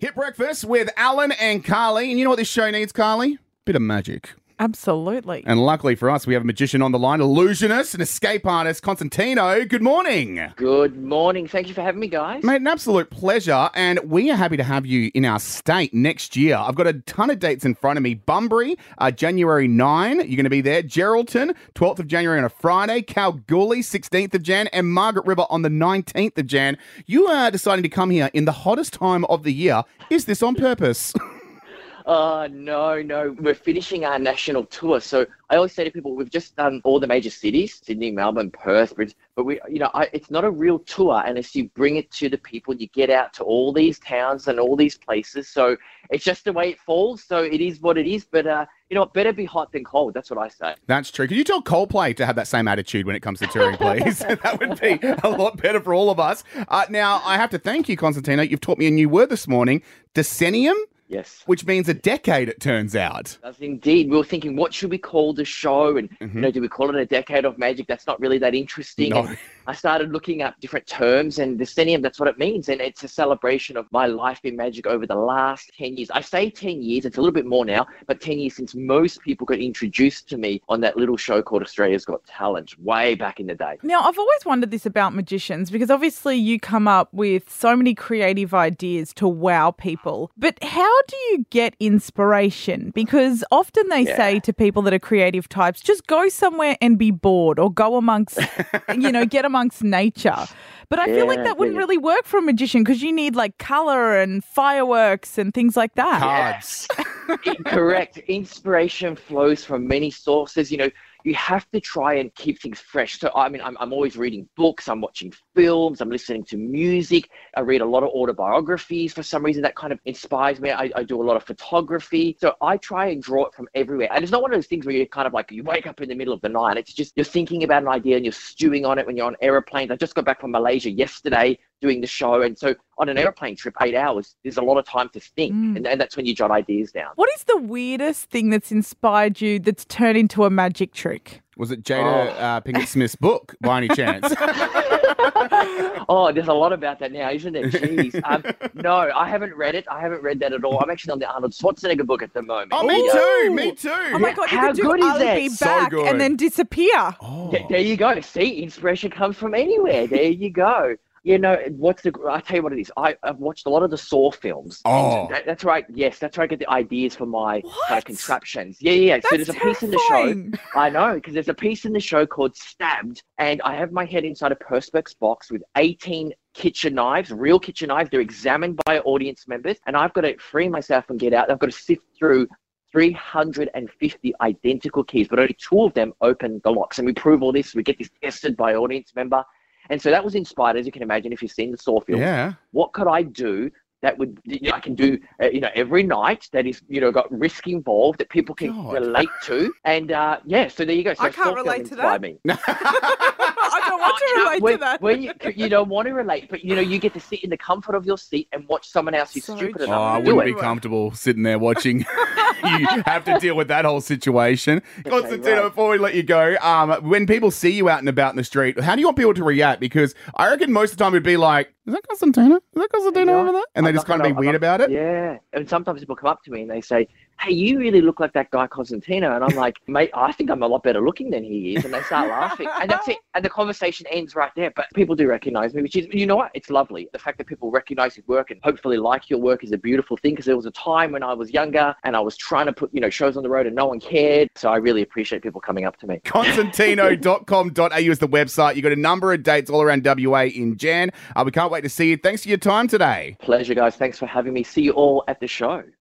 Hit breakfast with Allan and Carly. And you know what this show needs, Carly? Bit of magic. Absolutely. And luckily for us, we have a magician on the line, illusionist and escape artist, Cosentino. Good morning. Good morning. Thank you for having me, guys. Mate, an absolute pleasure. And we are happy to have you in our state next year. I've got a ton of dates in front of me. Bunbury, uh, January 9, you're going to be there. Geraldton, 12th of January on a Friday. Kalgoorlie, 16th of Jan. And Margaret River on the 19th of Jan. You are deciding to come here in the hottest time of the year. Is this on purpose? Uh, no, no. We're finishing our national tour. So I always say to people, we've just done all the major cities, Sydney, Melbourne, Perth, Brisbane. But we, you know, I, it's not a real tour unless you bring it to the people. You get out to all these towns and all these places. So it's just the way it falls. So it is what it is. But, uh, you know what? Better be hot than cold. That's what I say. That's true. Can you tell Coldplay to have that same attitude when it comes to touring, please? that would be a lot better for all of us. Uh, now, I have to thank you, Cosentino. You've taught me a new word this morning decennium. Yes. Which means a decade, it turns out. Does indeed. We were thinking, what should we call the show? And, Mm-hmm. you know, do we call it a decade of magic? That's not really that interesting. No. I started looking up different terms, and decennium, that's what it means. And it's a celebration of my life in magic over the last 10 years. I say 10 years, it's a little bit more now, but 10 years since most people got introduced to me on that little show called Australia's Got Talent way back in the day. Now, I've always wondered this about magicians because obviously you come up with so many creative ideas to wow people. But how do you get inspiration? Because often they say to people that are creative types, just go somewhere and be bored or go amongst, you know, get amongst nature. But I feel like that wouldn't yeah. really work for a magician because you need like color and fireworks and things like that. Cards. Correct. Inspiration flows from many sources. You know, you have to try and keep things fresh. So, I mean, I'm, I'm always reading books, I'm watching films, I'm listening to music. I read a lot of autobiographies for some reason that kind of inspires me. I, I do a lot of photography. So, I try and draw it from everywhere. And it's not one of those things where you're kind of like, you wake up in the middle of the night. It's just you're thinking about an idea and you're stewing on it when you're on aeroplanes. I just got back from Malaysia yesterday doing the show. And so, on an airplane trip, eight hours, there's a lot of time to think. And, and that's when you jot ideas down. What is the weirdest thing that's inspired you that's turned into a magic trick? Was it Jada uh, Pinkett Smith's book by any chance? oh, there's a lot about that now, isn't there? Jeez. Um, no, I haven't read it. I haven't read that at all. I'm actually on the Arnold Schwarzenegger book at the moment. oh, me Yeah. too. Me too. Oh my god, you How could do good is I'll that? be So back good. and then disappear. Th- There you go. See, inspiration comes from anywhere. There you go. You know, what's the? I tell you what it is. I, I've watched a lot of the Saw films. Oh. That- that's right. Yes, that's where I get the ideas for my kind What? of contraptions. Yeah, yeah. yeah. So That's there's a piece in the show. I know, because there's a piece in the show called Stabbed, and I have my head inside a Perspex box with 18 kitchen knives, real kitchen knives. They're examined by audience members, and I've got to free myself and get out. I've got to sift through 350 identical keys, but only two of them open the locks. And we prove all this. We get this tested by audience member. And so that was inspired, as you can imagine, if you've seen the Saw film Yeah. what could I do that would you know, I can do uh, you know every night that is you know got risk involved that people can God. relate to and uh, yeah so there you go so I can't Saw film relate to inspired that. me. I don't want to You know, relate when, to that. when you you don't want to relate but you know you get to sit in the comfort of your seat and watch someone else who's So stupid true. Oh, enough I do wouldn't it be comfortable sitting there watching you have to deal with that whole situation. Cosentino, right. before we let you go, um, when people see you out and about in the street, how do you want people to react? Because I reckon most of the time it'd be like, is that Cosentino? Is that Cosentino over there? And they just kind of be weird I'm about it. Yeah, and sometimes people come up to me and they say, "Hey, you really look like that guy Cosentino," and I'm like, "Mate, I think I'm a lot better looking than he is," and they start laughing, and that's it, and the conversation ends right there. But people do recognize me, which is, you know what, it's lovely. The fact that people recognize your work and hopefully like your work is a beautiful thing because there was a time when I was younger and I was trying to put, you know, shows on the road and no one cared. So I really appreciate people coming up to me. Cosentino.com.au is the website. You've got a number of dates all around WA in Jan. Uh, we can't wait to see you. Thanks for your time today. Pleasure, guys. Thanks for having me. See you all at the show.